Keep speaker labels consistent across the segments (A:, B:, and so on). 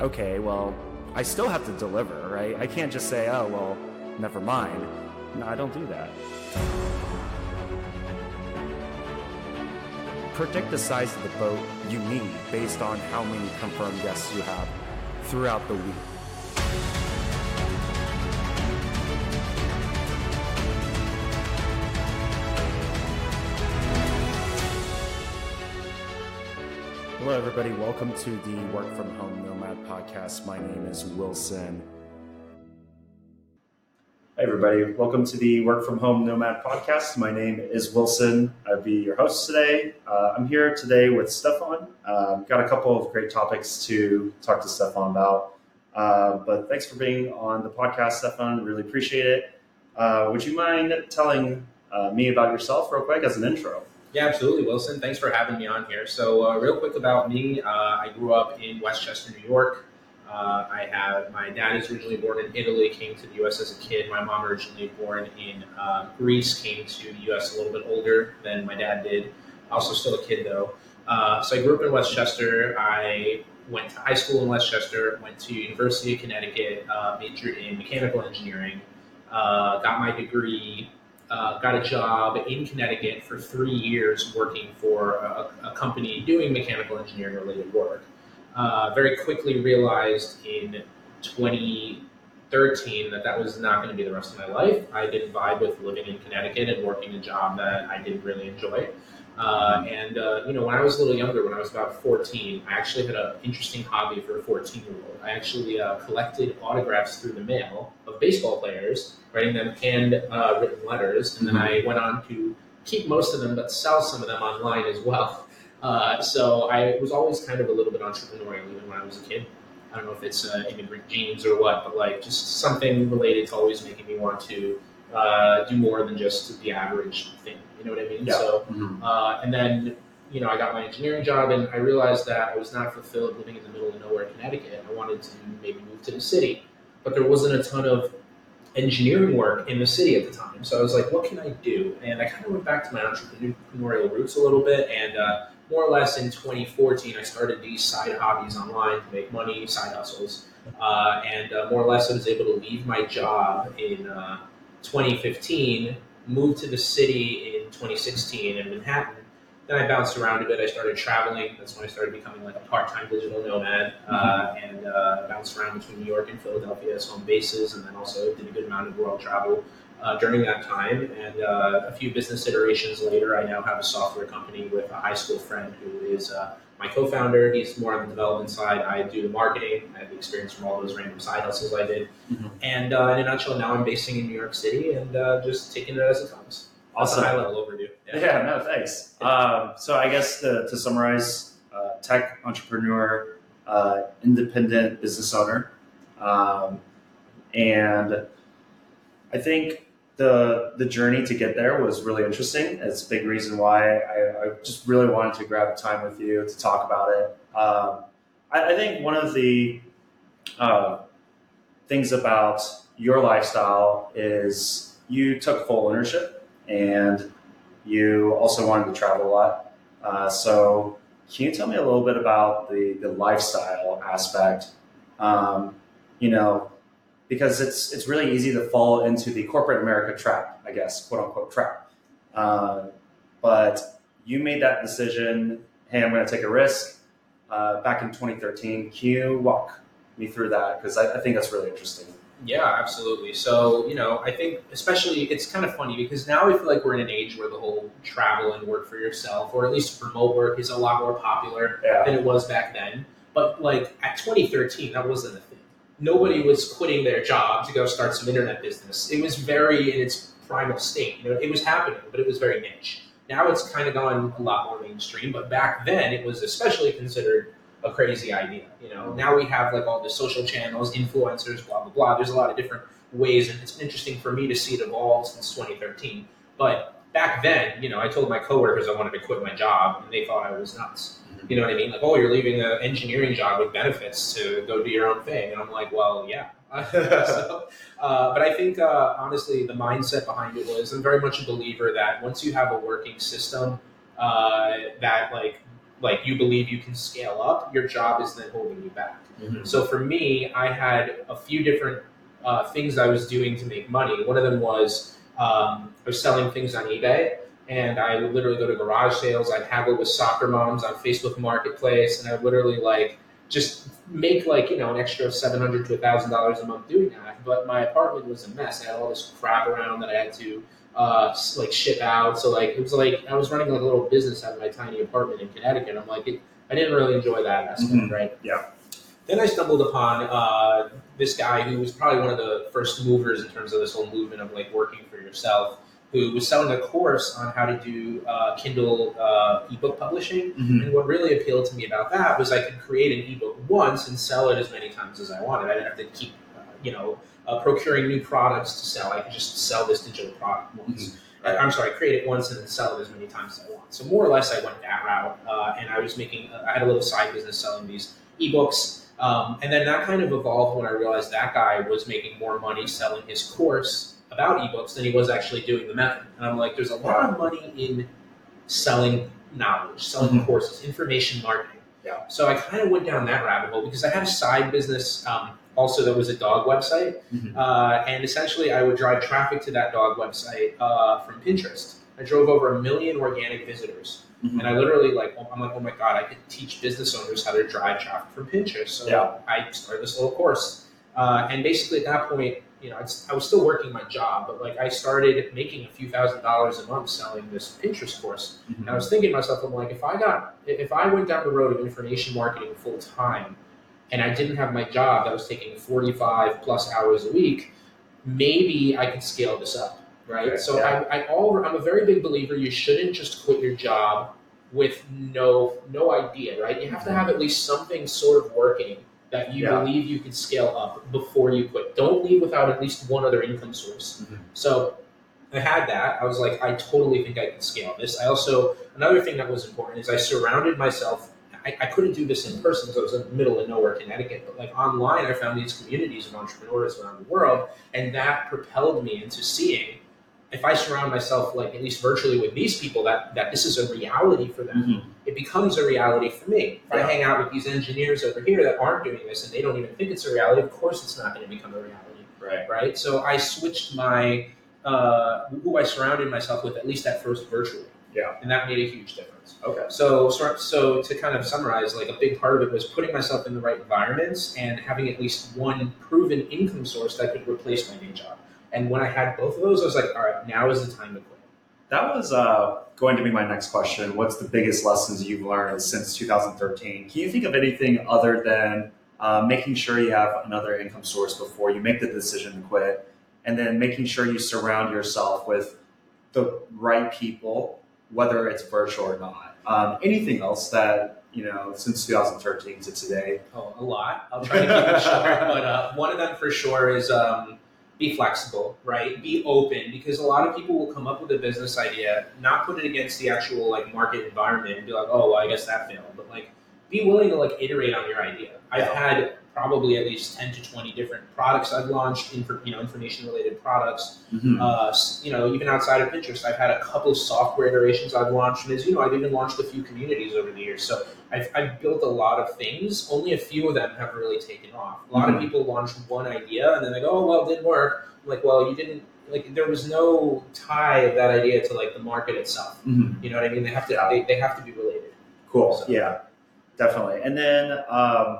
A: okay, well, I still have to deliver, right? I can't just say, oh, well, never mind. No, I don't do that. Predict the size of the boat you need based on how many confirmed guests you have throughout the week. Hello, everybody. Welcome to the Work From Home Nomad podcast. My name is Wilson. Hey, everybody. Welcome to the Work From Home Nomad podcast. My name is Wilson. I'll be your host today. Uh, I'm here today with Stefan. Uh, got a couple of great topics to talk to Stefan about. Uh, but thanks for being on the podcast, Stefan. Really appreciate it. Uh, would you mind telling uh, me about yourself, real quick, as an intro?
B: Yeah, absolutely, Wilson. Thanks for having me on here. So, uh, real quick about me, uh, I grew up in Westchester, New York. Uh, I have my dad is originally born in Italy, came to the U.S. as a kid. My mom originally born in uh, Greece, came to the U.S. a little bit older than my dad did. Also, still a kid though. Uh, so I grew up in Westchester. I went to high school in Westchester. Went to University of Connecticut, uh, majored in mechanical engineering. got my degree uh, got a job in Connecticut for three years working for a, a company doing mechanical engineering related work. Uh, very quickly realized in 2013 that that was not going to be the rest of my life. I didn't vibe with living in Connecticut and working a job that I didn't really enjoy. Uh, and uh, you know, when I was a little younger, when I was about 14, I actually had an interesting hobby for a 14 year old. I actually uh, collected autographs through the mail of baseball players, writing them hand uh, letters, and then I went on to keep most of them, but sell some of them online as well. Uh, so I was always kind of a little bit entrepreneurial, even when I was a kid. I don't know if it's uh, immigrant genes or what, but like just something related to always making me want to do more than just the average thing. You know what I mean?
A: Yeah.
B: So,
A: Mhm.
B: uh, and then, you know, I got my engineering job and I realized that I was not fulfilled living in the middle of nowhere in Connecticut. I wanted to maybe move to the city, but there wasn't a ton of engineering work in the city at the time. So I was like, what can I do? And I kind of went back to my entrepreneurial roots a little bit. And uh, more or less in 2014, I started these side hobbies online to make money, side hustles. Uh, and uh, more or less, I was able to leave my job in uh, 2015, move to the city in 2016 in Manhattan. Then I bounced around a bit. I started traveling. That's when I started becoming like a part-time digital nomad, uh, and uh, bounced around between New York and Philadelphia as home bases, and then also did a good amount of world travel uh, during that time. And uh, a few business iterations later, I now have a software company with a high school friend who is uh, my co-founder. He's more on the development side. I do the marketing. I have the experience from all those random side hustles I did.
A: Mhm.
B: And uh, in a nutshell, now I'm basing in New York City and uh, just taking it as it comes.
A: Awesome.
B: high level overview.
A: Yeah, no, thanks. Um, so I guess to, to summarize, uh, tech entrepreneur, uh, independent business owner, um, and I think the the journey to get there was really interesting. It's a big reason why I, I just really wanted to grab time with you to talk about it. Um, I, I think one of the uh, things about your lifestyle is you took full ownership and you also wanted to travel a lot. Uh, so, can you tell me a little bit about the, the lifestyle aspect? Um, you know, because it's it's really easy to fall into the corporate America trap, I guess, quote unquote trap. Uh, but you made that decision. Hey, I'm going to take a risk. Uh, back in 2013, can you walk me through that? Because I, I think that's really interesting.
B: Yeah, absolutely. So, you know, I think especially it's kind of funny because now I feel like we're in an age where the whole travel and work for yourself, or at least remote work, is a lot more popular
A: Yeah.
B: than it was back then. But like at 2013, that wasn't a. Nobody was quitting their job to go start some internet business. It was very in its primal state. You know, it was happening, but it was very niche. Now it's kind of gone a lot more mainstream, but back then it was especially considered a crazy idea. You know, now we have like all the social channels, influencers, blah blah blah. There's a lot of different ways, and it's interesting for me to see it evolve since 2013. But back then, you know, I told my coworkers I wanted to quit my job, and they thought I was nuts. You know what I mean? Like, oh, you're leaving an engineering job with benefits to go do your own thing, and I'm like, well, yeah. so, uh, but I think uh, honestly, the mindset behind it was I'm very much a believer that once you have a working system uh, that like like you believe you can scale up, your job is then holding you back.
A: Mhm.
B: So for me, I had a few different uh, things I was doing to make money. One of them was um, I was selling things on eBay, and I would literally go to garage sales. I'd haggle with soccer moms on Facebook Marketplace, and I would literally like just make like you know an extra seven hundred to thousand dollars a month doing that. But my apartment was a mess. I had all this crap around that I had to uh, like ship out. So like it was like I was running like a little business out of my tiny apartment in Connecticut. I'm like it, I didn't really enjoy that aspect,
A: Mhm.
B: right?
A: Yeah.
B: Then I stumbled upon uh, this guy who was probably one of the first movers in terms of this whole movement of like working for yourself. Who was selling a course on how to do uh, Kindle uh, ebook publishing,
A: Mhm.
B: and what really appealed to me about that was I could create an ebook once and sell it as many times as I wanted. I didn't have to keep, uh, you know, uh, procuring new products to sell. I could just sell this digital product once. I- I'm sorry, create it once and then sell it as many times as I want. So more or less, I went that route, uh, and I was making. I had a little side business selling these ebooks, um, and then that kind of evolved when I realized that guy was making more money selling his course about ebooks than he was actually doing the method. And I'm like, there's a lot of money in selling knowledge, selling
A: Mhm.
B: courses, information marketing.
A: Yeah.
B: So I kind of went down that rabbit hole because I had a side business um, also that was a dog website,
A: Mhm.
B: uh, and essentially I would drive traffic to that dog website uh, from Pinterest. I drove over a million organic visitors,
A: Mhm.
B: and I literally like I'm like, oh my god, I could teach business owners how to drive traffic from Pinterest. So
A: Yeah.
B: I started this little course, uh, and basically at that point, you know, I was still working my job, but like I started making a few thousand dollars a month selling this Pinterest course. Mm-hmm. And I was thinking to myself, I'm like, if I got, if I went down the road of information marketing full time, and I didn't have my job that was taking 45 plus hours a week, maybe I could scale this up, right?
A: Okay,
B: so
A: yeah.
B: I, I all, I'm a very big believer. You shouldn't just quit your job with no no idea, right? You have to mm-hmm. have at least something sort of working that you
A: Yeah.
B: believe you can scale up before you quit. Don't leave without at least one other income source.
A: Mhm.
B: So I had that. I was like, I totally think I can scale this. I also another thing that was important is I surrounded myself. I, I couldn't do this in person because I was in the middle of nowhere, Connecticut. But like online, I found these communities of entrepreneurs around the world, and that propelled me into seeing if I surround myself like at least virtually with these people, that that this is a reality for them
A: Mhm.
B: it becomes a reality for me. If I hang out with these engineers over here that aren't doing this and they don't even think it's a reality, of course it's not going to become a reality,
A: Right.
B: right? So I switched my uh, who I surrounded myself with at least at first virtually.
A: Yeah.
B: and that made a huge difference.
A: Okay.
B: So, so, so to kind of summarize, like a big part of it was putting myself in the right environments and having at least one proven income source that could replace my day job. And when I had both of those, I was like, all right, now is the time to quit.
A: That was uh, going to be my next question. What's the biggest lessons you've learned since 2013? Can you think of anything other than uh, making sure you have another income source before you make the decision to quit, and then making sure you surround yourself with the right people, whether it's virtual or not? Um, anything else that you know since 2013 to today?
B: Oh, a lot. I'll try to keep it short, but uh, one of them for sure is um, be flexible, right? Be open because a lot of people will come up with a business idea, not put it against the actual like market environment, and be like, oh, well, I guess that failed. But like, be willing to like iterate on your idea. I've had probably at least ten to twenty different products I've launched, infor- you know, information related products.
A: Mhm.
B: Uh, you know, even outside of Pinterest, I've had a couple of software iterations I've launched, and as you know, I've even launched a few communities over the years. So I've, I've built a lot of things. Only a few of them have really taken off. A lot
A: Mhm.
B: of people launch one idea and then they go, "Oh well, it didn't work." I'm like, well, you didn't. Like, there was no tie of that idea to like the market itself.
A: Mhm.
B: You know what I mean? They have to.
A: Yeah.
B: They, they have to be related.
A: Cool.
B: So-
A: Yeah, definitely. And then, um,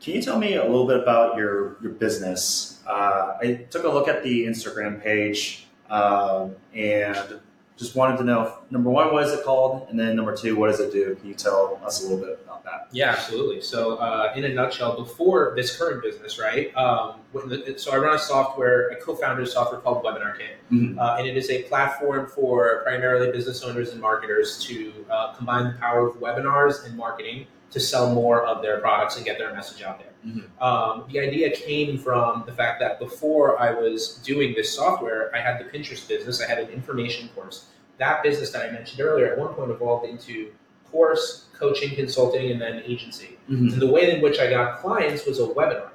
A: can you tell me a little bit about your your business? Uh, I took a look at the Instagram page um, and just wanted to know number one, what is it called, and then number two, what does it do? Can you tell us a little bit about that?
B: Yeah, absolutely. So, uh, in a nutshell, before this current business, right? Um, the, so I run a software, I co-founded a software called Webinar Kit.
A: Mhm.
B: Uh, and it is a platform for primarily business owners and marketers to uh, combine the power of webinars and marketing to sell more of their products and get their message out there.
A: Mhm.
B: Um, the idea came from the fact that before I was doing this software, I had the Pinterest business, I had an information course. That business that I mentioned earlier at one point evolved into course, coaching, consulting, and then agency.
A: Mhm.
B: And the way in which I got clients was a webinar.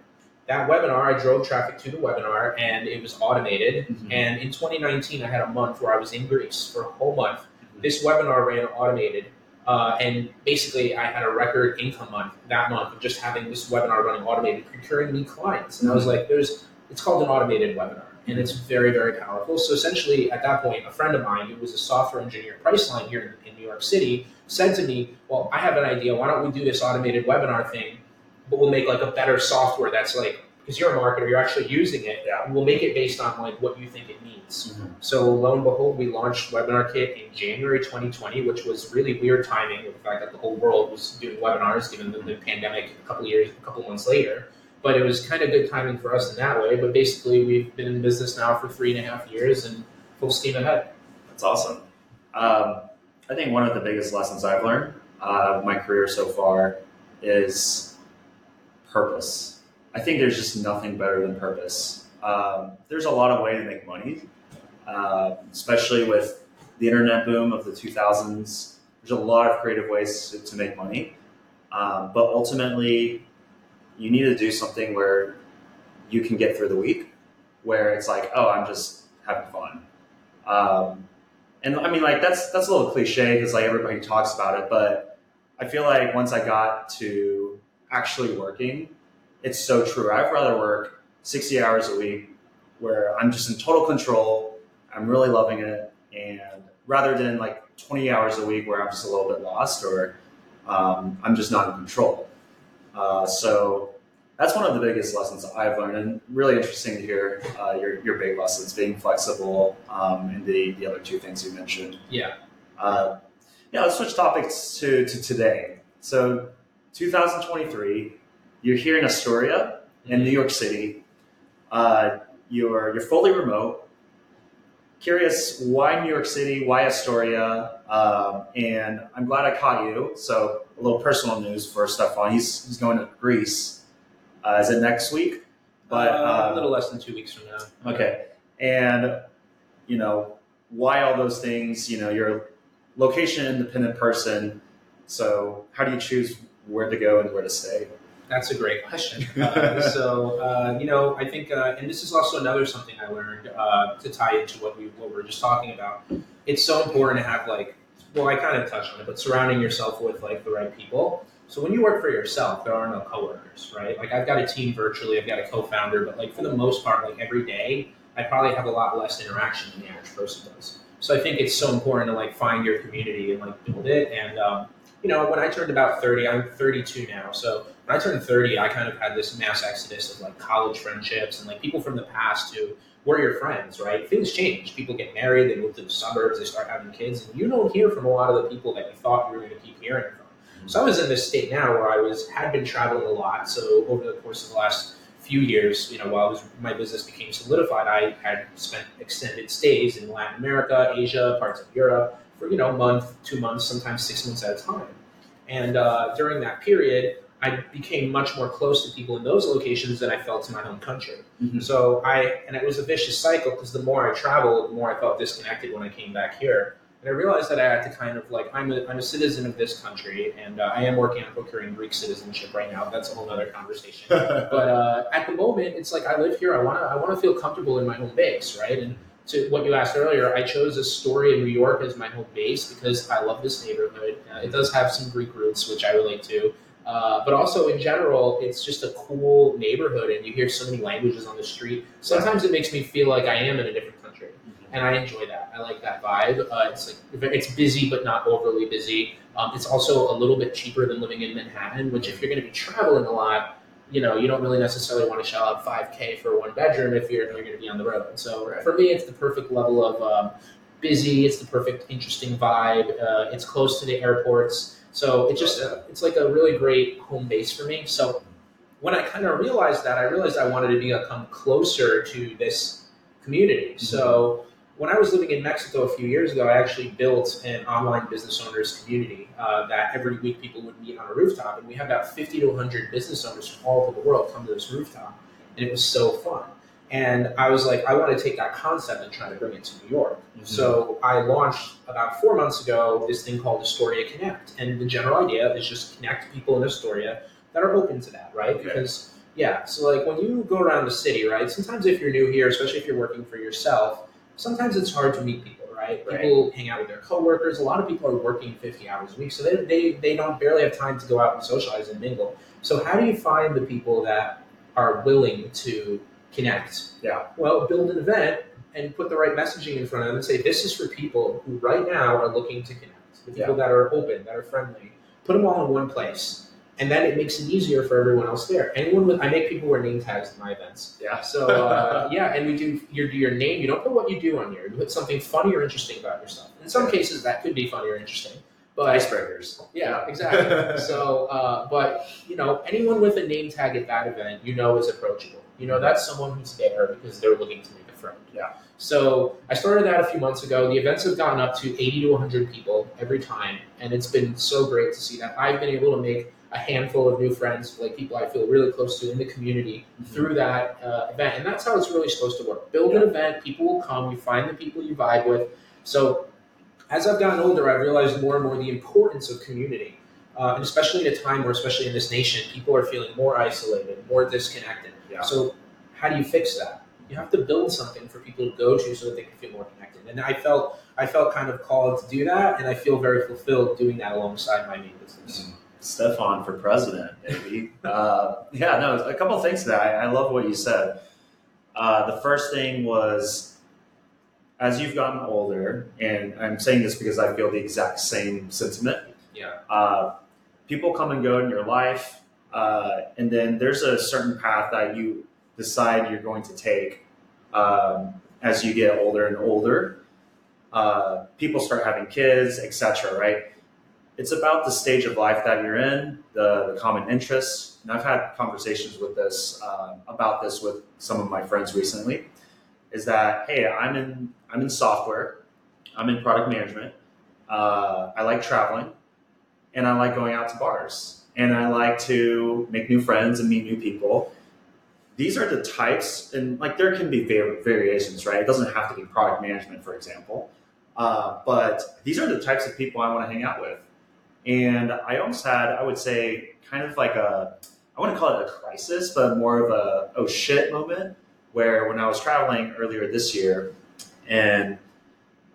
B: That webinar, I drove traffic to the webinar and it was automated.
A: Mhm.
B: And in 2019, I had a month where I was in Greece for a whole month.
A: Mhm.
B: This webinar ran automated Uh, and basically, I had a record income month that month of just having this webinar running automated, procuring me clients. And I was like, "There's," it's called an automated webinar, and it's very, very powerful. So essentially, at that point, a friend of mine who was a software engineer at Priceline here in, in New York City said to me, "Well, I have an idea. Why don't we do this automated webinar thing, but we'll make like a better software that's like." Because you're a marketer, you're actually using it.
A: Yeah.
B: We'll make it based on like what you think it needs.
A: Mhm.
B: So lo and behold, we launched Webinar Kit in January 2020, which was really weird timing with the fact that the whole world was doing webinars, given the, the pandemic a couple years, a couple months later. But it was kind of good timing for us in that way. But basically, we've been in business now for three and a half years and full steam ahead.
A: That's awesome. Um, I think one of the biggest lessons I've learned uh, of my career so far is purpose. I think there's just nothing better than purpose. Um, there's a lot of way to make money, uh, especially with the internet boom of the 2000s. There's a lot of creative ways to, to make money, um, but ultimately, you need to do something where you can get through the week, where it's like, oh, I'm just having fun. Um, and I mean, like that's that's a little cliche because like everybody talks about it, but I feel like once I got to actually working, it's so true. I'd rather work sixty hours a week where I'm just in total control. I'm really loving it, and rather than like twenty hours a week where I'm just a little bit lost or um, I'm just not in control. Uh, so that's one of the biggest lessons I've learned, and really interesting to hear uh, your, your big lessons, being flexible, um, and the, the other two things you mentioned.
B: Yeah.
A: Uh, yeah, let's switch topics to, to today. So, 2023, you're here in Astoria, in New York City. Uh, you're you're fully remote. Curious why New York City, why Astoria, um, and I'm glad I caught you. So, a little personal news for Stefan. He's he's going to Greece. Uh, is it next week? But
B: Uh,
A: um,
B: a little less than two weeks from now.
A: Okay. And, you know, why all those things? You know, you're a location independent person. So, how do you choose where to go and where to stay?
B: That's a great question. Uh, so, uh, you know, I think, uh, and this is also another something I learned uh, to tie into what we what we were just talking about. It's so important to have like, well, I kind of touched on it, but surrounding yourself with like the right people. So when you work for yourself, there are no coworkers, right? Like I've got a team virtually, I've got a co-founder, but like for the most part, like every day, I probably have a lot less interaction than the average person does. So I think it's so important to like find your community and like build it. And um, you know, when I turned about thirty, I'm 32 now. So when I turned 30, I kind of had this mass exodus of like college friendships and like people from the past who were your friends, right? Things change. People get married, they move to the suburbs, they start having kids, and you don't hear from a lot of the people that you thought you were going to keep hearing from. So I was in this state now where I was had been traveling a lot. So over the course of the last few years, you know, while was, my business became solidified, I had spent extended stays in Latin America, Asia, parts of Europe for you know a month, two months, sometimes six months at a time. And uh, during that period, I became much more close to people in those locations than I felt in my home country.
A: Mhm.
B: So I, and it was a vicious cycle because the more I traveled, the more I felt disconnected when I came back here. And I realized that I had to kind of like, I'm a, I'm a citizen of this country and uh, I am working on procuring Greek citizenship right now. That's a whole other conversation. but uh, at the moment, it's like I live here. I want to, I want to feel comfortable in my home base, right? And to what you asked earlier, I chose Astoria, New York as my home base because I love this neighborhood. Uh, it does have some Greek roots, which I relate to. Uh, but also in general, it's just a cool neighborhood, and you hear so many languages on the street. Sometimes it makes me feel like I am in a different country, and I enjoy that. I like that vibe. Uh, it's like it's busy, but not overly busy. Um, it's also a little bit cheaper than living in Manhattan, which if you're going to be traveling a lot, you know, you don't really necessarily want to shell out 5K for one bedroom if you're, you're going to be on the road. So
A: Right.
B: for me, it's the perfect level of um, busy. It's the perfect, interesting vibe. Uh, it's close to the airports. So it just
A: Yeah.
B: it's like a really great home base for me. So when I kind of realized that, I realized I wanted to become closer to this community. So when I was living in Mexico a few years ago, I actually built an online business owners community uh, that every week people would meet on a rooftop, and we had about 50 to 100 business owners from all over the world come to this rooftop, and it was so fun. And I was like, I want to take that concept and try to bring it to New York.
A: Mhm.
B: So I launched about four months ago this thing called Astoria Connect, and the general idea is just connect people in Astoria that are open to that, right?
A: Okay.
B: Because yeah, so like when you go around the city, right? Sometimes if you're new here, especially if you're working for yourself, sometimes it's hard to meet people, right?
A: Right.
B: People hang out with their coworkers. A lot of people are working 50 hours a week, so they, they, they don't barely have time to go out and socialize and mingle. So how do you find the people that are willing to connect?
A: Yeah.
B: Well, build an event and put the right messaging in front of them and say, this is for people who right now are looking to connect, the people that are open, that are friendly. Put them all in one place. And then it makes it easier for everyone else there. Anyone with, I make people wear name tags at my events.
A: Yeah.
B: So uh, yeah, and we do your your name. You don't put what you do on here. You put something funny or interesting about yourself. In some cases, that could be funny or interesting. But
A: Icebreakers.
B: yeah, exactly. so, uh, but you know, anyone with a name tag at that event, you know, is approachable. You know, that's someone who's there because they're looking to make a friend.
A: Yeah.
B: So I started that a few months ago. The events have gotten up to 80 to 100 people every time, and it's been so great to see that. I've been able to make a handful of new friends, like people I feel really close to in the community through that uh, event. And that's how it's really supposed to work. Build an event, people will come, you find the people you vibe with. So as I've gotten older, I've realized more and more the importance of community. Uh, and especially at a time where, especially in this nation, people are feeling more isolated, more disconnected.
A: Yeah.
B: So, how do you fix that? You have to build something for people to go to so that they can feel more connected. And I felt, I felt kind of called to do that, and I feel very fulfilled doing that alongside my main business.
A: Stefan for president, maybe. uh, yeah, no, a couple of things to that. I, I love what you said. Uh, the first thing was, as you've gotten older, and I'm saying this because I feel the exact same sentiment.
B: Yeah.
A: Uh, people come and go in your life, uh, and then there's a certain path that you decide you're going to take um, as you get older and older. Uh, people start having kids, etc. Right? It's about the stage of life that you're in, the, the common interests. And I've had conversations with this um, about this with some of my friends recently. Is that hey, I'm in I'm in software, I'm in product management. Uh, I like traveling, and I like going out to bars, and I like to make new friends and meet new people. These are the types, and like there can be variations, right? It doesn't have to be product management, for example. Uh, but these are the types of people I want to hang out with. And I almost had, I would say, kind of like a, I wouldn't call it a crisis, but more of a oh shit moment where when I was traveling earlier this year, and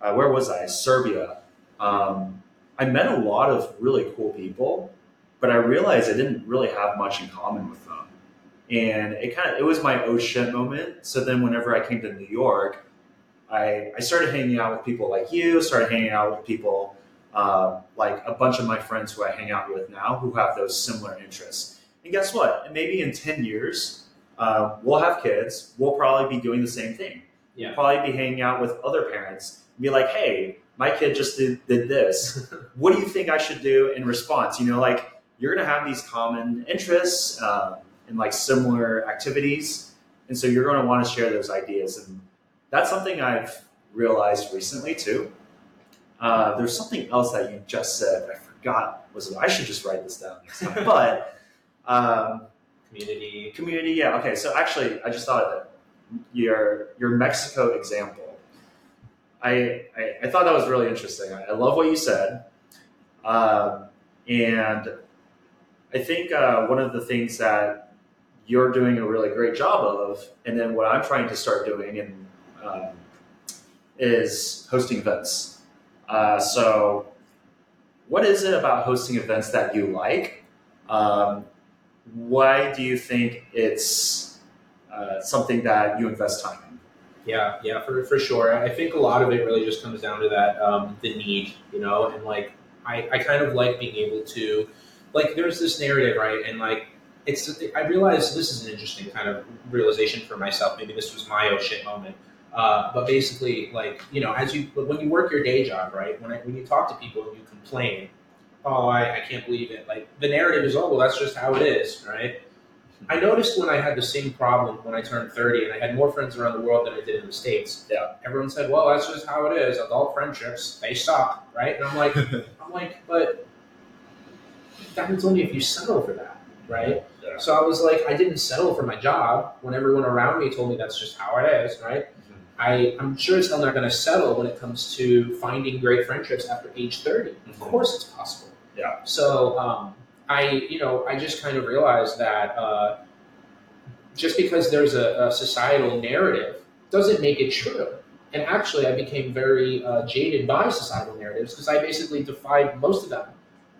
A: uh, where was I? Serbia. Um, I met a lot of really cool people, but I realized I didn't really have much in common with them. And it kind of, it was my oh shit moment. So then whenever I came to New York, I, I started hanging out with people like you, started hanging out with people uh, like a bunch of my friends who I hang out with now who have those similar interests. And guess what? Maybe in 10 years, uh, we'll have kids. We'll probably be doing the same thing.
B: Yeah.
A: We'll probably be hanging out with other parents and be like, hey, my kid just did, did this. what do you think I should do in response? You know, like you're going to have these common interests uh, and like similar activities. And so you're going to want to share those ideas. And that's something I've realized recently too. Uh, there's something else that you just said. I forgot. Was I should just write this down but um,
B: Community.
A: community, yeah. Okay, so actually, I just thought of it. Your your Mexico example. I, I, I thought that was really interesting. I, I love what you said, um, and I think uh, one of the things that you're doing a really great job of, and then what I'm trying to start doing, and um, is hosting events. Uh, so, what is it about hosting events that you like? Um, why do you think it's uh, something that you invest time in?
B: Yeah, yeah, for, for sure. I think a lot of it really just comes down to that um, the need, you know, and like I, I kind of like being able to like there's this narrative, right? And like it's I realized this is an interesting kind of realization for myself. Maybe this was my oh shit moment. Uh, but basically, like you know, as you when you work your day job, right? When I, when you talk to people and you complain, oh, I, I can't believe it. Like the narrative is, oh, well, that's just how it is, right? I noticed when I had the same problem when I turned 30 and I had more friends around the world than I did in the States.
A: Yeah.
B: Everyone said, well, that's just how it is. Adult friendships, they suck, right? And I'm like, I'm like, but that means only if you settle for that, right?
A: Yeah.
B: So I was like, I didn't settle for my job when everyone around me told me that's just how it is, right? I, I'm sure it's hell not going to settle when it comes to finding great friendships after age 30. Of
A: Mhm.
B: course it's possible.
A: Yeah.
B: So um, I, you know, I just kind of realized that uh, just because there's a, a societal narrative doesn't make it true. And actually, I became very uh, jaded by societal narratives because I basically defied most of them.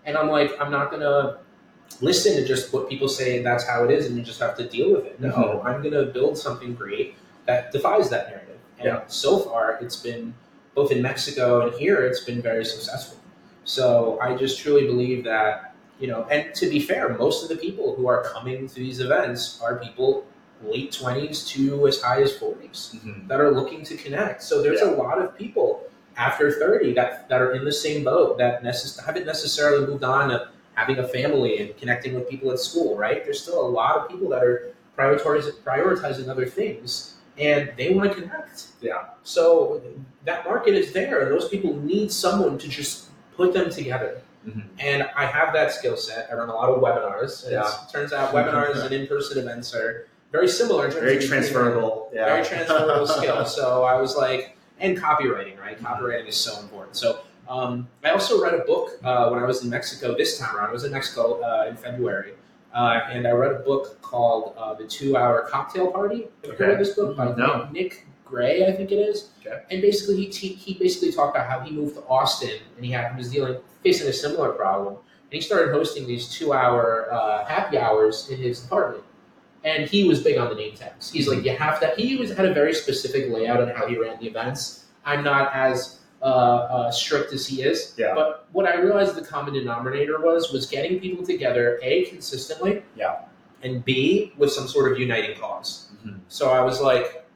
B: And I'm like, I'm not gonna listen to just what people say and that's how it is and you just have to deal with it. No,
A: Mhm.
B: I'm gonna build something great that defies that narrative. And
A: Yeah.
B: so far, it's been both in Mexico and here, it's been very successful. So I just truly believe that, you know, and to be fair, most of the people who are coming to these events are people late 20s to as high as 40s that are looking to connect. So there's a lot of people after 30 that, that are in the same boat that necess- haven't necessarily moved on to having a family and connecting with people at school, right? There's still a lot of people that are prioritizing, prioritizing other things and they want to connect.
A: Yeah.
B: So that market is there and those people need someone to just put them together.
A: Mhm.
B: And I have that skill set. I run a lot of webinars.
A: Yeah.
B: It turns out webinars and in-person events are very similar. in terms
A: Very
B: of-
A: transferable. Yeah.
B: very transferable skill. So I was like, and copywriting, right? Copywriting is so important. So um, I also read a book uh, when I was in Mexico this time around. I was in Mexico uh, in February, uh, and I read a book called uh, The Two Hour Cocktail Party. Have you heard of this book by
A: No.
B: Nick Gray? I think it is.
A: Okay.
B: And basically, he, he he basically talked about how he moved to Austin and he, had, he was dealing facing a similar problem, and he started hosting these two hour uh, happy hours in his apartment and he was big on the name tags. He's like, you have to. He was had a very specific layout on how he ran the events. I'm not as uh, uh, strict as he is.
A: Yeah.
B: But what I realized the common denominator was was getting people together a consistently.
A: Yeah.
B: And b with some sort of uniting cause.
A: Mhm.
B: So I was like,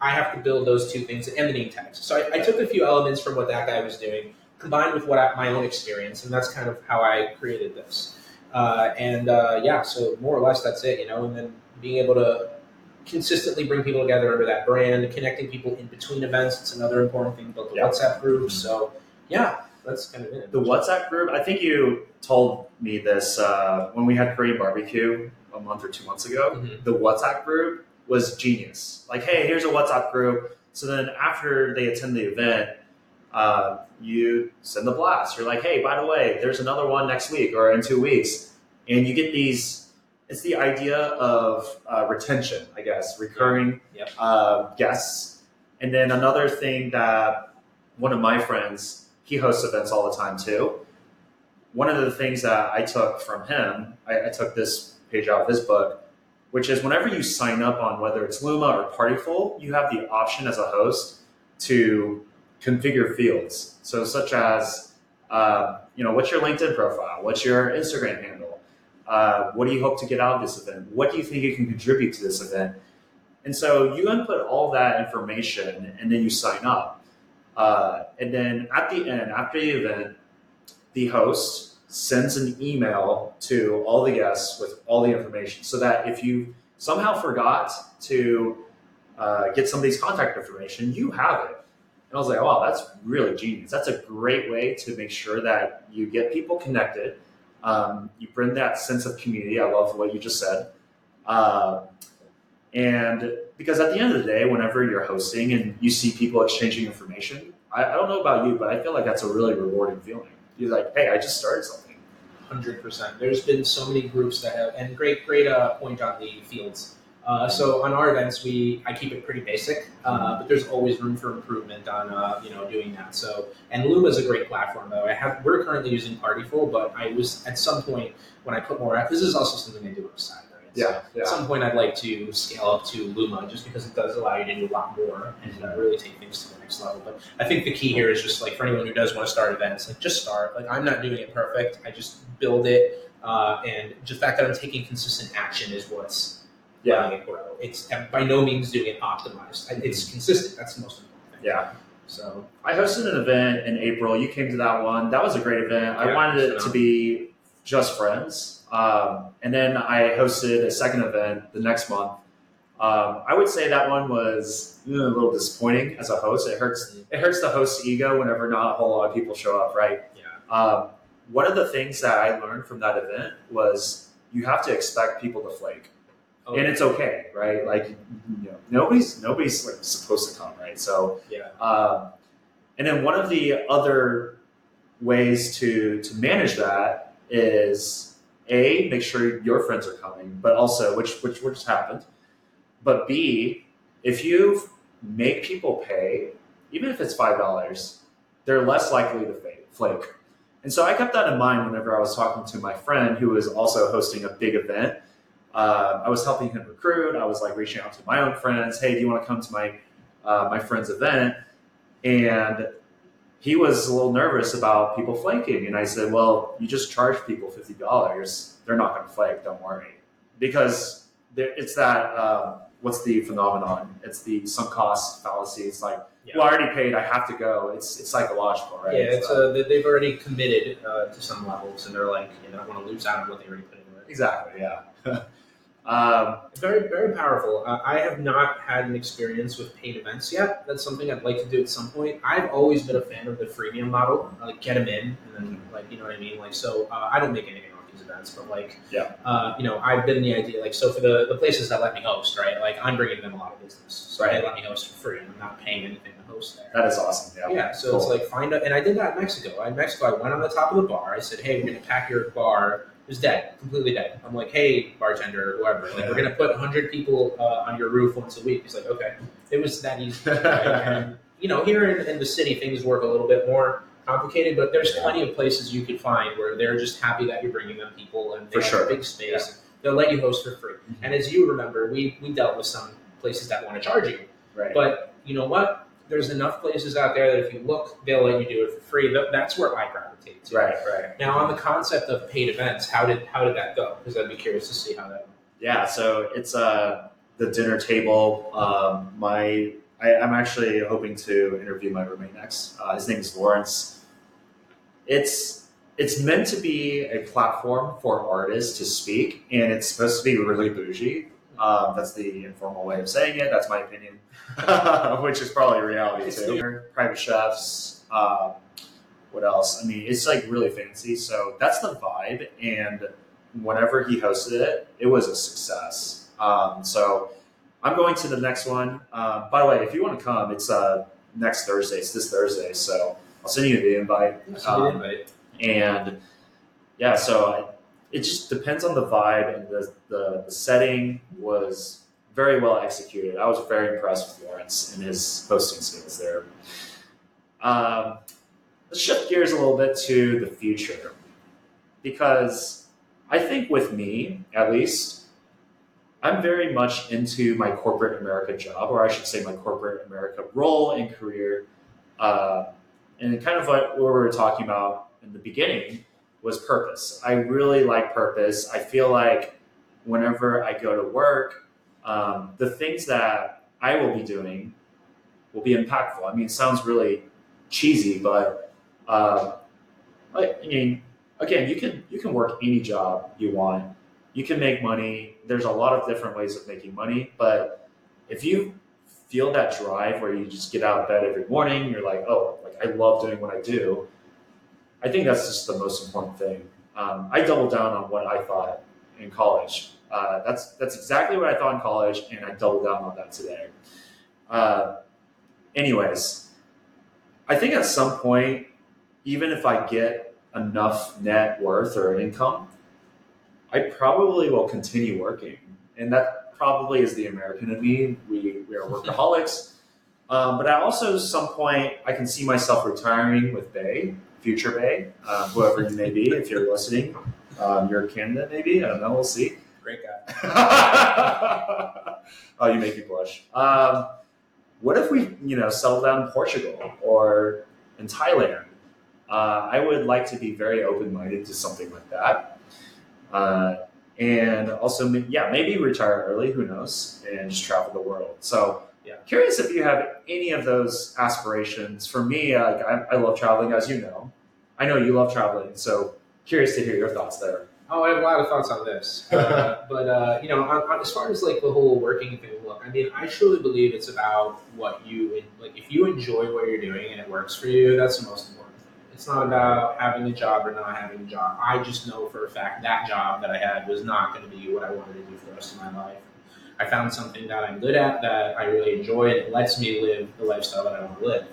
B: I have to build those two things and the name tags. So I, I took a few elements from what that guy was doing, combined with what I, my own experience, and that's kind of how I created this. Uh, and uh, yeah, so more or less that's it, you know. And then being able to consistently bring people together under that brand, connecting people in between events. It's another important thing. Built the. WhatsApp group. So yeah, that's kind of it.
A: The WhatsApp group, I think you told me this uh, when we had Korean barbecue a month or two months ago.
B: Mhm.
A: The WhatsApp group was genius. Like, hey, here's a WhatsApp group. So then after they attend the event, uh, you send the blast. You're like, hey, by the way, there's another one next week or in two weeks. And you get these, it's the idea of uh, retention, I guess, recurring
B: Yep.
A: uh, guests. And then another thing that one of my friends, he hosts events all the time too. One of the things that I took from him, I, I took this page out of his book, which is whenever you sign up on whether it's Luma or Partiful, you have the option as a host to configure fields. So, such as, uh, you know, what's your LinkedIn profile? What's your Instagram handle? Uh, what do you hope to get out of this event? What do you think you can contribute to this event? And so you input all that information and then you sign up. Uh, and then at the end, after the event, the host sends an email to all the guests with all the information so that if you somehow forgot to uh, get somebody's contact information, you have it. And I was like, wow, that's really genius. That's a great way to make sure that you get people connected. Um, you bring that sense of community. I love what you just said. Uh, and because at the end of the day, whenever you're hosting and you see people exchanging information, I, I don't know about you, but I feel like that's a really rewarding feeling. You're like, hey, I just started something.
B: Hundred percent. There's been so many groups that have, and great, great uh, point on the fields. Uh, so on our events, we I keep it pretty basic, uh, but there's always room for improvement on uh, you know doing that. So and Luma is a great platform though. I have we're currently using Partiful, but I was at some point when I put more. Effort this is also something I do on the side, right? So
A: yeah.
B: At some point, I'd like to scale up to Luma just because it does allow you to do a lot more and uh, really take things to the next level. But I think the key here is just like for anyone who does want to start events, like just start. Like I'm not doing it perfect. I just build it, uh, and the fact that I'm taking consistent action is what's
A: Yeah.
B: letting it grow. It's by no means doing it optimized. It's consistent. That's the most important thing.
A: Yeah.
B: So
A: I hosted an event in April. You came to that one. That was a great event. I
B: Yeah,
A: wanted it
B: so-
A: to be just friends. Um, and then I hosted a second event the next month. Um, I would say that one was eh, a little disappointing as a host. It hurts. It hurts the host's ego whenever not a whole lot of people show up, right?
B: yeah,
A: Um, one of the things that I learned from that event was you have to expect people to flake,
B: Oh,
A: and it's okay, right? Like, you know, nobody's nobody's like supposed to come, right? So,
B: yeah,
A: um, and then one of the other ways to to manage that is a make sure your friends are coming, but also which which which happened, but b if you make people pay even if it's five dollars, they're less likely to flake. And so I kept that in mind whenever I was talking to my friend who was also hosting a big event. Uh, I was helping him recruit. I was like reaching out to my own friends. Hey, do you want to come to my uh, my friend's event? And he was a little nervous about people flaking. And I said, well, you just charge people fifty dollars. They're not going to flake. Don't worry, because it's that. Um, what's the phenomenon? It's the sunk cost fallacy. It's like
B: Yeah.
A: well, I already paid. I have to go. It's it's psychological, right?
B: Yeah, it's
A: So-
B: uh, they- they've already committed uh, to some levels, and they're like, you know, I don't want to lose out on what they already put into it.
A: exactly. Yeah. um,
B: Very, very powerful. Uh, I have not had an experience with paid events yet. That's something I'd like to do at some point. I've always been a fan of the freemium model, like get them in, and then like you know what I mean. Like so, uh, I don't make anything off these events, but like
A: Yeah.
B: uh, you know, I've been the idea like so for the the places that let me host, right? Like I'm bringing them a lot of business, so
A: Right.
B: they let me host for free. And I'm not paying anything to host there.
A: that is awesome. Yeah.
B: Yeah, so it's like find a, and I did that in Mexico. In Mexico, I went on the top of the bar. I said, "Hey, we're gonna pack your bar." It was dead, completely dead. I'm like, "Hey, bartender, or whoever, like, we're gonna put 100 people uh, on your roof once a week." He's like, "Okay." It was that easy. right? and you know, here in, in the city, things work a little bit more complicated, but there's
A: Yeah.
B: plenty of places you could find where they're just happy that you're bringing them people and they
A: For
B: have
A: sure.
B: a big space. They'll let you host for free. And as you remember, we we dealt with some places that want to charge you.
A: Right.
B: But you know what? There's enough places out there that if you look, they'll let you do it for free. That's where I gravitate to.
A: right. Right.
B: Now, on the concept of paid events, how did how did that go? Because I'd be curious to see how that.
A: Yeah. So it's uh, the dinner table. Um, my I, I'm actually hoping to interview my roommate next. Uh, his name is Lawrence. It's it's meant to be a platform for artists to speak, and it's supposed to be really bougie. Um, that's the informal way of saying it. That's my opinion, which is probably reality too. Private chefs. Um, what else? I mean, it's like really fancy. So that's the vibe. And whenever he hosted it, it was a success. Um, so I'm going to the next one. Um, by the way, if you want to come, it's uh, next Thursday. It's this Thursday. So I'll send you the invite. Um,
B: invite.
A: and yeah, so I, it just depends on the vibe and the, the, the setting was very well executed. I was very impressed with Lawrence and his hosting skills there. Um, let's shift gears a little bit to the future because I think with me, at least, I'm very much into my corporate America job, or I should say my corporate America role and career. Uh, and kind of like what we were talking about in the beginning was purpose. I really like purpose. I feel like whenever I go to work, um, the things that I will be doing will be impactful. I mean, it sounds really cheesy, but uh, I mean, again, you can you can work any job you want. You can make money. There's a lot of different ways of making money, but if you feel that drive where you just get out of bed every morning, you're like, oh, like I love doing what I do. I think that's just the most important thing. Um, I doubled down on what I thought in college. Uh, that's that's exactly what I thought in college, and I doubled down on that today. Uh, anyways, I think at some point, even if I get enough net worth or income, I probably will continue working, and that probably is the American in me. We we are workaholics, um, but at also some point, I can see myself retiring with Bay, future Bay, uh, whoever you may be, if you're listening. Um, you're a candidate, maybe. I don't know. We'll see.
B: Great guy.
A: oh, you make me blush. Um, what if we, you know, settle down in Portugal or in Thailand? Uh, I would like to be very open-minded to something like that, uh, and also, yeah, maybe retire early. Who knows? And just travel the world. So,
B: Yeah.
A: curious if you have any of those aspirations. For me, uh, like, I, I love traveling, as you know. I know you love traveling, so curious to hear your thoughts there.
B: Oh, I have a lot of thoughts on this, uh, but uh, you know, on, on, as far as like the whole working thing, look, I mean, I truly believe it's about what you like. If you enjoy what you're doing and it works for you, that's the most important thing. It's not about having a job or not having a job. I just know for a fact that job that I had was not going to be what I wanted to do for the rest of my life. I found something that I'm good at that I really enjoy, and it lets me live the lifestyle that I want to live.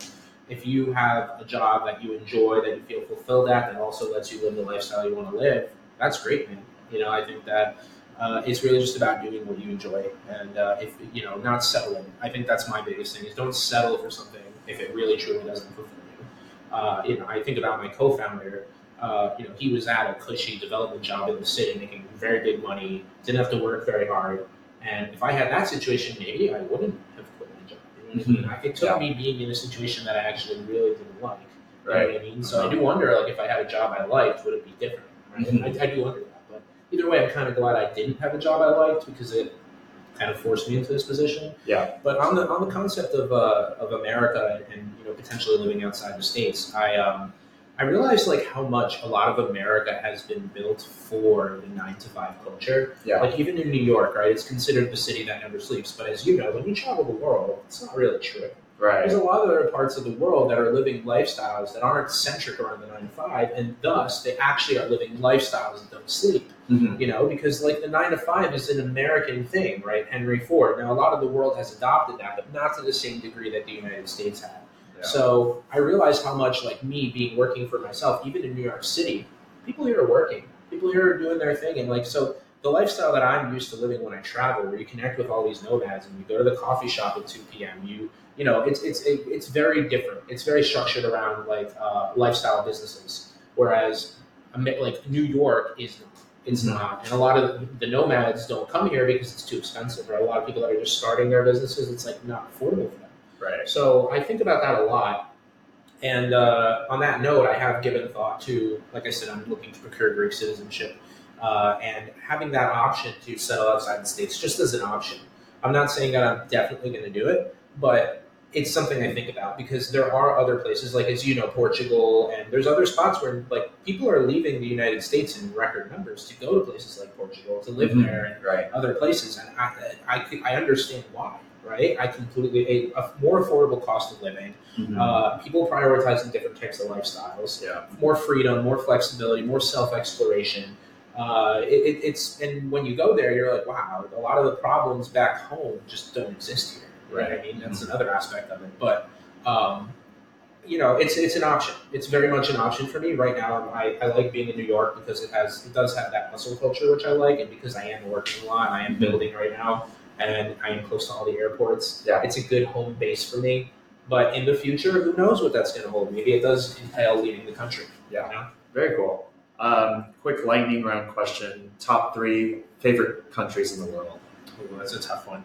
B: If you have a job that you enjoy, that you feel fulfilled at, that also lets you live the lifestyle you want to live, that's great, man. You know, I think that uh, it's really just about doing what you enjoy, and uh, if you know, not settling. I think that's my biggest thing: is don't settle for something. if it really truly doesn't fulfill you. Uh, you know, I think about my co-founder. Uh, you know, he was at a cushy development job in the city, making very big money, didn't have to work very hard. And if I had that situation, maybe I wouldn't have quit my job. You know what I mean? Like, it took
A: Yeah.
B: me being in a situation that I actually really didn't like. You know
A: Right.
B: what I mean? So I do wonder, like, if I had a job I liked, would it be different? Right?
A: Mhm.
B: I, I do wonder that. But either way, I'm kind of glad I didn't have a job I liked because it kind of forced me into this position.
A: Yeah.
B: But on the on the concept of uh, of America and, and you know potentially living outside the states, I um, I realized like how much a lot of America has been built for the nine to five culture.
A: Yeah.
B: Like even in New York, right? It's considered the city that never sleeps. But as you know, when you travel the world, it's not really true.
A: Right.
B: There's a lot of other parts of the world that are living lifestyles that aren't centric around the nine to five, and thus they actually are living lifestyles that don't sleep.
A: Mhm.
B: You know, because like the nine to five is an American thing, right? Henry Ford. Now, a lot of the world has adopted that, but not to the same degree that the United States had.
A: Yeah.
B: So I realized how much, like me being working for myself, even in New York City, people here are working. People here are doing their thing, and like so. The lifestyle that I'm used to living when I travel, where you connect with all these nomads and you go to the coffee shop at 2 p.m., you you know, it's it's it, it's very different. It's very structured around like uh, lifestyle businesses, whereas like New York is. It's
A: Mhm.
B: not, and a lot of the nomads don't come here because it's too expensive. Right? A lot of people that are just starting their businesses, it's like not affordable for them.
A: Right.
B: So I think about that a lot. And uh, on that note, I have given thought to, like I said, I'm looking to procure Greek citizenship, uh, and having that option to settle outside the states just as an option. I'm not saying that I'm definitely going to do it, but it's something I think about because there are other places, like as you know, Portugal, and there's other spots where like people are leaving the United States in record numbers to go to places like Portugal to live
A: Mhm.
B: there and
A: Right.
B: other places, and I, I, I understand why, right? I completely a, a more affordable cost of living,
A: Mhm.
B: uh, people prioritizing different types of lifestyles,
A: yeah.
B: more freedom, more flexibility, more self exploration. Uh, it, it, it's and when you go there, you're like, wow, a lot of the problems back home just don't exist here, right? I mean, that's another aspect of it, but. Um, you know, it's it's an option. It's very much an option for me right now. I, I like being in New York because it has it does have that hustle culture which I like, and because I am working a lot, I am
A: Mhm.
B: building right now, and I am close to all the airports.
A: Yeah.
B: it's a good home base for me. But in the future, who knows what that's going to hold? Maybe it does entail leaving the country.
A: Yeah.
B: You know?
A: Very cool. Um, quick lightning round question: Top three favorite countries in the world.
B: Ooh, that's a tough one.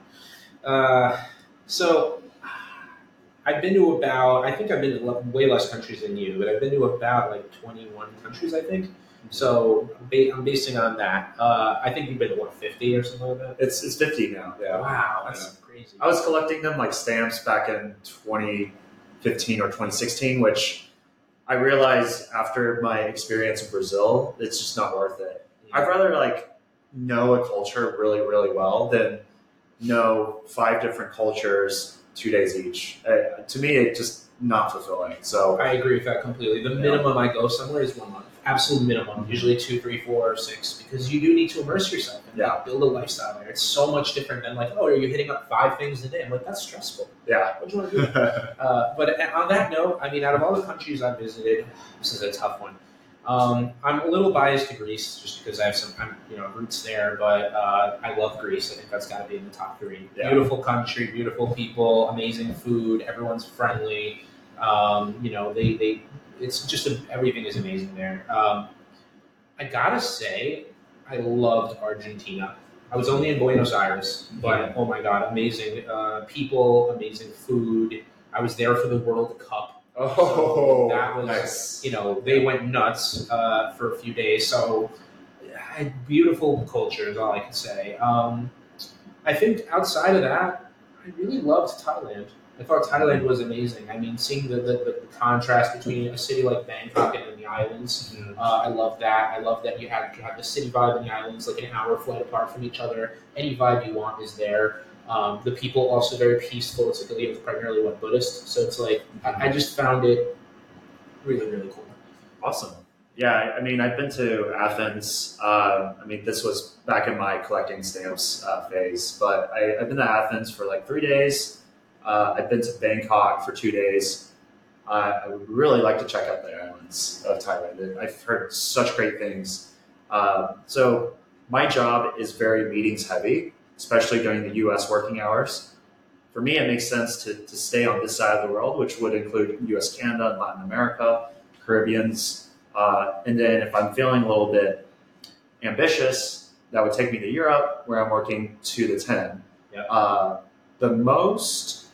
B: Uh, so I've been to about I think I've been to way less countries than you, but I've been to about like 21 countries, I think. So I'm basing on that. Uh, I think you've been to what 50 or something like that.
A: It's it's fifty now. Yeah.
B: Wow, that's crazy.
A: I was collecting them like stamps back in 2015 or 2016, which I realized after my experience in Brazil, it's just not worth it. I'd rather like know a culture really, really well than know five different cultures two days each. Uh, to me, it just not fulfilling. So
B: I agree with that completely. The minimum I go somewhere is one month. Absolute minimum. Usually two, three, four, or six, because you do need to immerse yourself and
A: Yeah.
B: build a lifestyle there. It's so much different than like, oh, are you hitting up five things a day? I'm like, that's stressful.
A: yeah,
B: What do you want to do? uh, but on that note, I mean, out of all the countries I've visited, this is a tough one. Um, I'm a little biased to Greece just because I have some, I'm, you know, roots there. But uh, I love Greece. I think that's got to be in the top three.
A: Yeah.
B: Beautiful country, beautiful people, amazing food. Everyone's friendly. Um, you know, they, they it's just a, everything is amazing there. Um, I gotta say, I loved Argentina. I was only in Buenos Aires, but oh my god, amazing uh, people, amazing food. I was there for the World Cup.
A: Oh,
B: that was
A: nice.
B: you know they went nuts uh, for a few days. So beautiful culture is all I can say. Um, I think outside of that, I really loved Thailand. I thought Thailand was amazing. I mean, seeing the, the, the contrast between a city like Bangkok and then the islands,
A: Mhm.
B: uh, I love that. I love that you have you have the city vibe and the islands like an hour flight apart from each other. Any vibe you want is there. Um, the people also very peaceful. It's like it was primarily one Buddhist, so it's like I, I just found it really really cool.
A: Awesome. Yeah, I- mean, I've been to Athens. Um, I mean, this was back in my collecting stamps uh, phase, but I, I've been to Athens for like three days. Uh, I've been to Bangkok for two days. Uh, I would really like to check out the islands of Thailand. I've heard such great things. Um, so, my job is very meetings heavy, especially during the US working hours. for me, it makes sense to, to stay on this side of the world, which would include US, Canada, and Latin America, Caribbeans. Uh, and then if I'm feeling a little bit ambitious, that would take me to Europe, where I'm working two to 10.
B: Yeah.
A: Uh, the most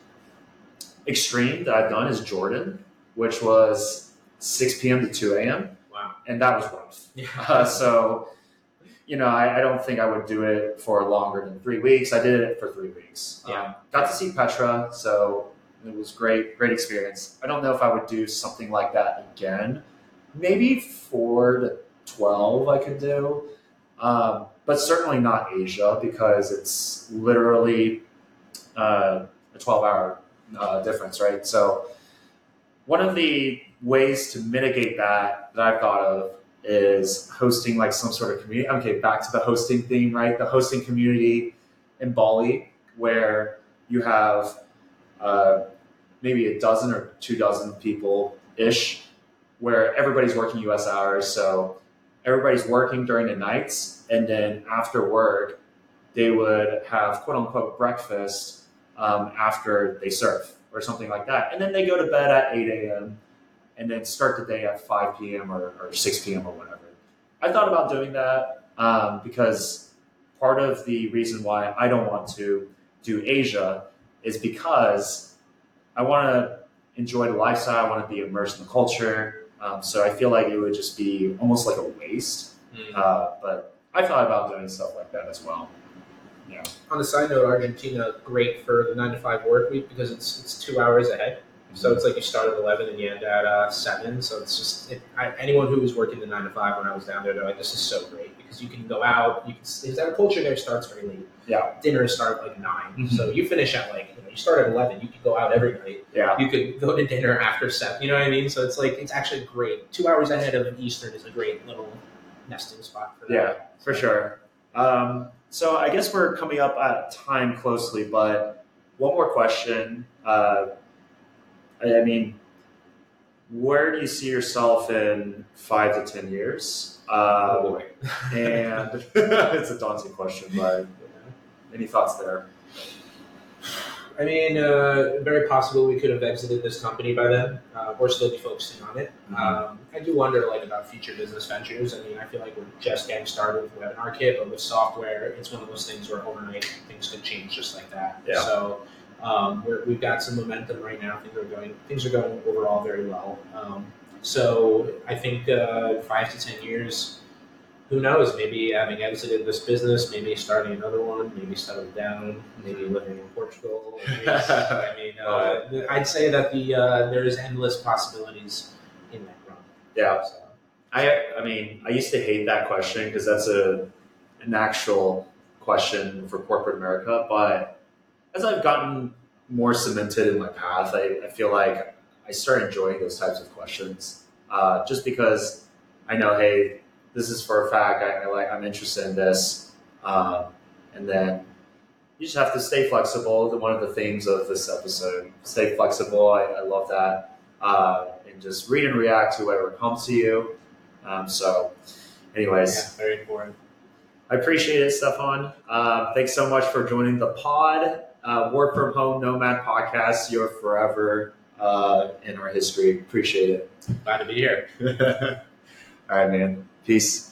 A: extreme that I've done is Jordan, which was 6 p.m. to 2 a.m.
B: Wow.
A: And that was rough.
B: Yeah.
A: Uh, so, you know, I, I don't think I would do it for longer than three weeks. I did it for three weeks.
B: Yeah.
A: Um, got to see Petra, so it was great, great experience. I don't know if I would do something like that again. Maybe four to twelve I could do, um, but certainly not Asia because it's literally uh, a twelve-hour uh, difference, right? So, one of the ways to mitigate that that I've thought of is hosting like some sort of community. Okay, back to the hosting theme, right? The hosting community in Bali, where you have uh, maybe a dozen or two dozen people ish, where everybody's working US hours. So everybody's working during the nights, and then after work, they would have quote unquote breakfast um, after they surf or something like that. And then they go to bed at 8 a.m and then start the day at 5 p.m. Or, or 6 p.m. or whatever. I thought about doing that um, because part of the reason why I don't want to do Asia is because I want to enjoy the lifestyle. I want to be immersed in the culture. Um, so I feel like it would just be almost like a waste.
B: Mm.
A: Uh, but I thought about doing stuff like that as well. Yeah.
B: On the side note, Argentina great for the nine to five work week because it's it's two hours ahead. So it's like you start at eleven and you end at uh, seven. So it's just it, I, anyone who was working the nine to five when I was down there, they're like, "This is so great because you can go out. You can is that a culture there starts very late.
A: Yeah.
B: dinner start at like 9
A: Mhm.
B: So you finish at like you know you start at eleven. You could go out every night.
A: Yeah.
B: You could go to dinner after seven. You know what I mean? So it's like it's actually great. Two hours ahead of an Eastern is a great little nesting spot for that.
A: Yeah, for sure. Um, so I guess we're coming up at time closely, but one more question. Uh, I I mean, where do you see yourself in five to ten years?
B: Oh
A: Um,
B: boy.
A: and it's a daunting question, but any thoughts there?
B: I mean, uh, very possible we could have exited this company by then, uh, or still be focusing on it.
A: Mhm.
B: Um, I do wonder, like, about future business ventures. I mean, I feel like we're just getting started with Webinar Kit, but with software, it's one of those things where overnight things could change just like that.
A: Yeah.
B: So um, we're, we've got some momentum right now. Things are going, things are going overall very well. Um, so I think uh, five to ten years. Who knows? Maybe having exited this business, maybe starting another one, maybe settling down, maybe living in Portugal. I mean, uh, I'd say that the uh, there is endless possibilities in that realm.
A: Yeah.
B: So,
A: I I mean, I used to hate that question because that's a an actual question for corporate America. But as I've gotten more cemented in my path, I, I feel like I start enjoying those types of questions. Uh, just because I know, hey, this is for a fact. I, I like. I'm interested in this, um, and then you just have to stay flexible. One of the themes of this episode: stay flexible. I, I love that, uh, and just read and react to whatever comes to you. Um, so, anyways,
B: yeah, very important.
A: I appreciate it, Stefan. Uh, thanks so much for joining the pod. Uh, Work from Home Nomad podcast. You're forever uh, in our history. Appreciate it.
B: Glad to be here.
A: All right, man. Peace.